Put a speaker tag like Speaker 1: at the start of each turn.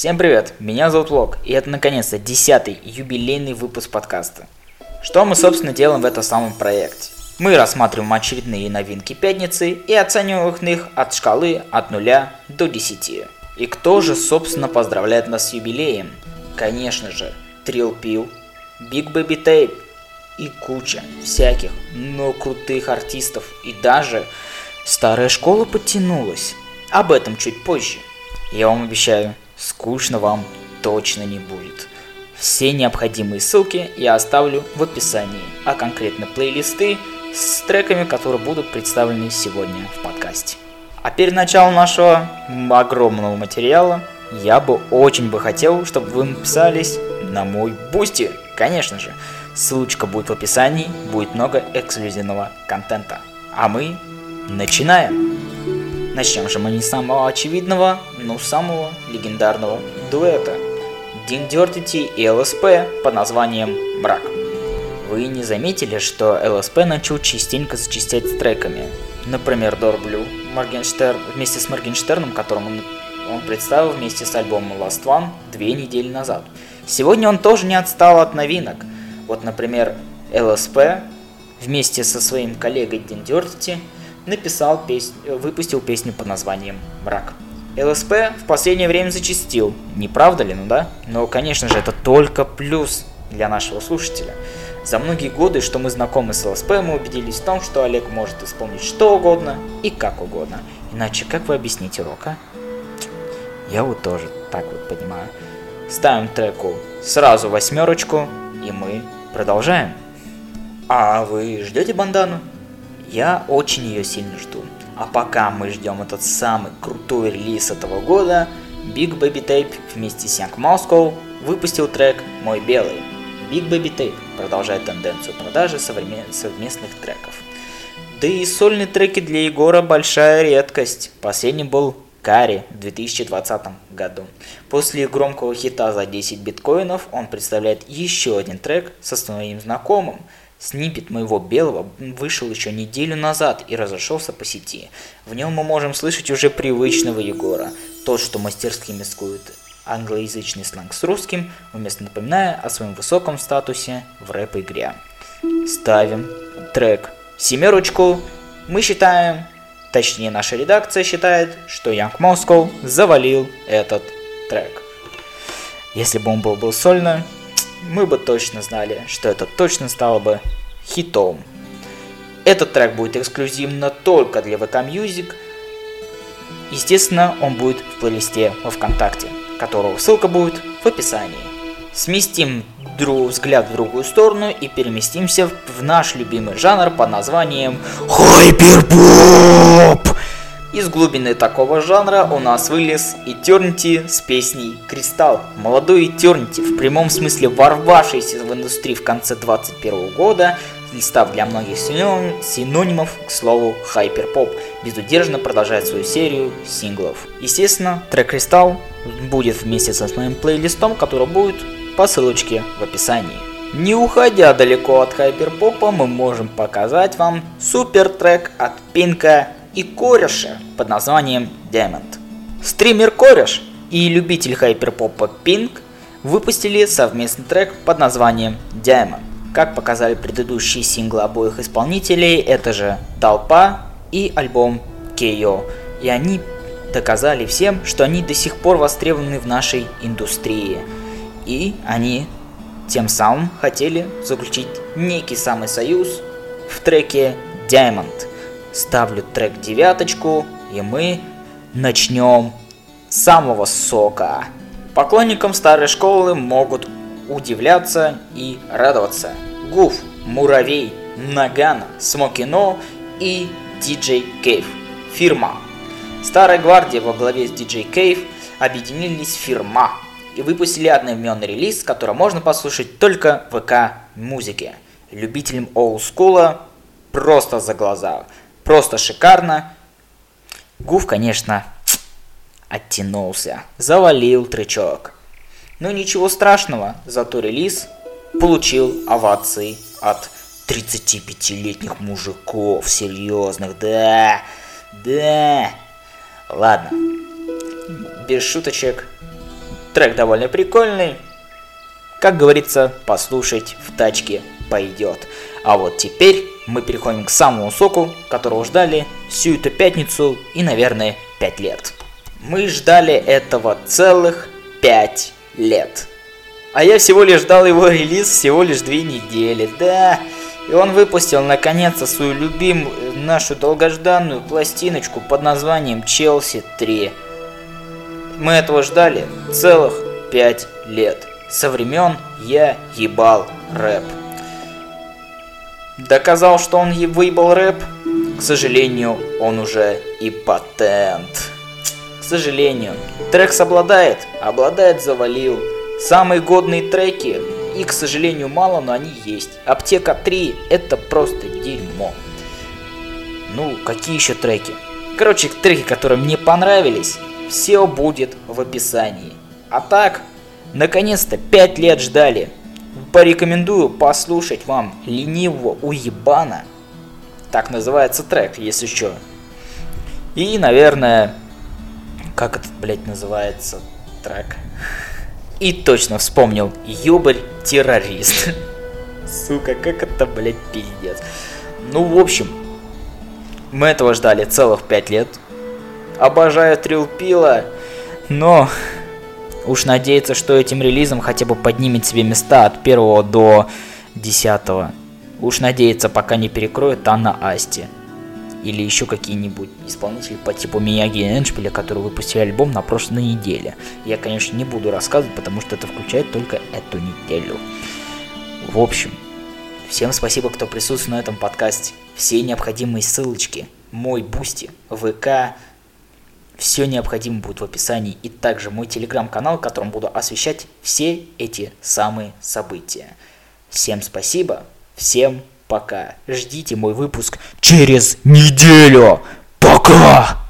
Speaker 1: Всем привет, меня зовут Лок, и это наконец-то десятый юбилейный выпуск подкаста. Что мы, собственно, делаем в этом самом проекте? Мы рассматриваем очередные новинки пятницы и оцениваем их от шкалы от 0 до 10. И кто же, собственно, поздравляет нас с юбилеем? Конечно же, Trill Pill, Big Baby Tape и куча всяких, но крутых артистов. И даже старая школа подтянулась. Об этом чуть позже. Я вам обещаю, скучно вам точно не будет. Все необходимые ссылки я оставлю в описании, а конкретно плейлисты с треками, которые будут представлены сегодня в подкасте. А перед началом нашего огромного материала я бы очень бы хотел, чтобы вы подписались на мой Boosty, конечно же. Ссылочка будет в описании, будет много эксклюзивного контента. А мы начинаем! Начнем же мы не с самого очевидного, но самого легендарного дуэта. Дин Дертити и ЛСП под названием «Мрак». Вы не заметили, что ЛСП начал частенько зачистять с треками? Например, Дорблю Моргенштерн вместе с Моргенштерном, которым он, представил вместе с альбомом Last One две недели назад. Сегодня он тоже не отстал от новинок. Вот, например, ЛСП вместе со своим коллегой Дин Дертити – написал песню, выпустил песню под названием «Мрак». ЛСП в последнее время зачастил, не правда ли, ну да? Но, конечно же, это только плюс для нашего слушателя. За многие годы, что мы знакомы с ЛСП, мы убедились в том, что Олег может исполнить что угодно и как угодно. Иначе как вы объясните рока? Я вот тоже так вот понимаю. Ставим треку сразу восьмерочку, и мы продолжаем. А вы ждете бандану? Я очень ее сильно жду. А пока мы ждем этот самый крутой релиз этого года, Big Baby Tape вместе с Young Moscow выпустил трек «Мой белый». Big Baby Tape продолжает тенденцию продажи совместных треков. Да и сольные треки для Егора большая редкость. Последним был Кари в 2020 году. После громкого хита за 10 биткоинов он представляет еще один трек со своим знакомым – Снипет моего белого вышел еще неделю назад и разошелся по сети. В нем мы можем слышать уже привычного Егора, тот, что мастерски маскует англоязычный сленг с русским, уместно напоминая о своем высоком статусе в рэп-игре. Ставим трек семерочку. Мы считаем, точнее наша редакция считает, что Young Moscow завалил этот трек. Если бы он был, был сольно, мы бы точно знали, что это точно стало бы хитом. Этот трек будет эксклюзивно только для VK Music. Естественно, он будет в плейлисте во Вконтакте, которого ссылка будет в описании. Сместим друг, взгляд в другую сторону и переместимся в наш любимый жанр под названием Hyperpop. Из глубины такого жанра у нас вылез Eternity с песней «Кристалл». Молодой Eternity, в прямом смысле ворвавшийся в индустрию в конце 2021 года, став для многих синонимом к слову hyperpop, безудержно продолжает свою серию синглов. Естественно, трек «Кристалл» будет вместе со своим плейлистом, который будет по ссылочке в описании. Не уходя далеко от хайперпопа, мы можем показать вам супер трек от Пинка и кореша под названием Diamond. Стример Кореш и любитель хайперпопа Pink выпустили совместный трек под названием Diamond. Как показали предыдущие синглы обоих исполнителей, это же Толпа и альбом Кейо. И они доказали всем, что они до сих пор востребованы в нашей индустрии. И они тем самым хотели заключить некий самый союз в треке Diamond – ставлю трек девяточку, и мы начнем с самого сока. Поклонникам старой школы могут удивляться и радоваться. Гуф, Муравей, Нагана, Смокино и DJ Кейв. Фирма. Старая гвардия во главе с DJ Кейв объединились в фирма и выпустили одноименный релиз, который можно послушать только в ВК музыке. Любителям олдскула просто за глаза. Просто шикарно. Гуф, конечно, оттянулся. Завалил тречок. Но ничего страшного, зато релиз получил овации от 35-летних мужиков, серьезных, да, да. Ладно, без шуточек, Трек довольно прикольный. Как говорится, послушать в тачке пойдет. А вот теперь мы переходим к самому соку, которого ждали всю эту пятницу и, наверное, 5 лет. Мы ждали этого целых 5 лет. А я всего лишь ждал его релиз всего лишь 2 недели, да. И он выпустил наконец-то свою любимую, нашу долгожданную пластиночку под названием Челси 3. Мы этого ждали целых 5 лет. Со времен я ебал рэп. Доказал, что он выебал рэп? К сожалению, он уже и патент. К сожалению, трек обладает, обладает завалил. Самые годные треки, и, к сожалению, мало, но они есть. Аптека 3 это просто дерьмо. Ну, какие еще треки? Короче, треки, которые мне понравились, все будет в описании. А так, наконец-то 5 лет ждали. Порекомендую послушать вам ленивого уебана. Так называется трек, если что. И, наверное, как этот, блядь, называется трек? И точно вспомнил. Ёбарь-террорист. Сука, как это, блядь, пиздец. Ну, в общем, мы этого ждали целых пять лет. Обожаю Трилпила, но уж надеяться, что этим релизом хотя бы поднимет себе места от первого до десятого. Уж надеяться, пока не перекроют Анна Асти или еще какие-нибудь исполнители по типу Мияги и Эншпиля, которые выпустили альбом на прошлой неделе. Я, конечно, не буду рассказывать, потому что это включает только эту неделю. В общем, всем спасибо, кто присутствует на этом подкасте. Все необходимые ссылочки, мой Boosty, ВК, все необходимое будет в описании и также мой телеграм-канал, в котором буду освещать все эти самые события. Всем спасибо, всем пока. Ждите мой выпуск через неделю. Пока!